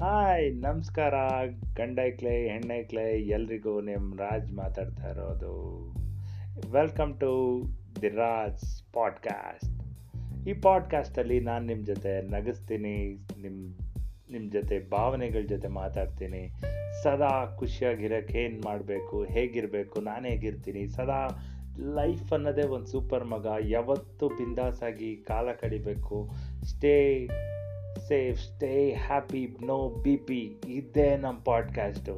Hi, ನಮಸ್ಕಾರ. ಗಂಡೈಕ್ಲೆ ಹೆಣ್ಣೈಕ್ಲೆ ಎಲ್ರಿಗೂ ನಿಮ್ಮ ರಾಜ್ ಮಾತಾಡ್ತಾ ಇರೋದು. Welcome to the Raj podcast ಈ ಪಾಡ್ಕಾಸ್ಟಲ್ಲಿ ನಾನು ನಿಮ್ಮ ಜೊತೆ ನಗಿಸ್ತೀನಿ ನಿಮ್ಮ ನಿಮ್ಮ ಜೊತೆ ಭಾವನೆಗಳ ಜೊತೆ ಮಾತಾಡ್ತೀನಿ. ಸದಾ ಖುಷಿಯಾಗಿರೋಕ್ಕೆ ಏನು ಮಾಡಬೇಕು, ಹೇಗಿರಬೇಕು, ನಾನು ಹೇಗಿರ್ತೀನಿ, ಸದಾ ಲೈಫ್ ಅನ್ನೋದೇ ಒಂದು ಸೂಪರ್ ಮಗ. ಯಾವತ್ತೂ ಬಿಂದಾಸಾಗಿ ಕಾಲ ಕಡಿಬೇಕು stay stay happy, no BP. இதே நம் பாட்காஸ்டோ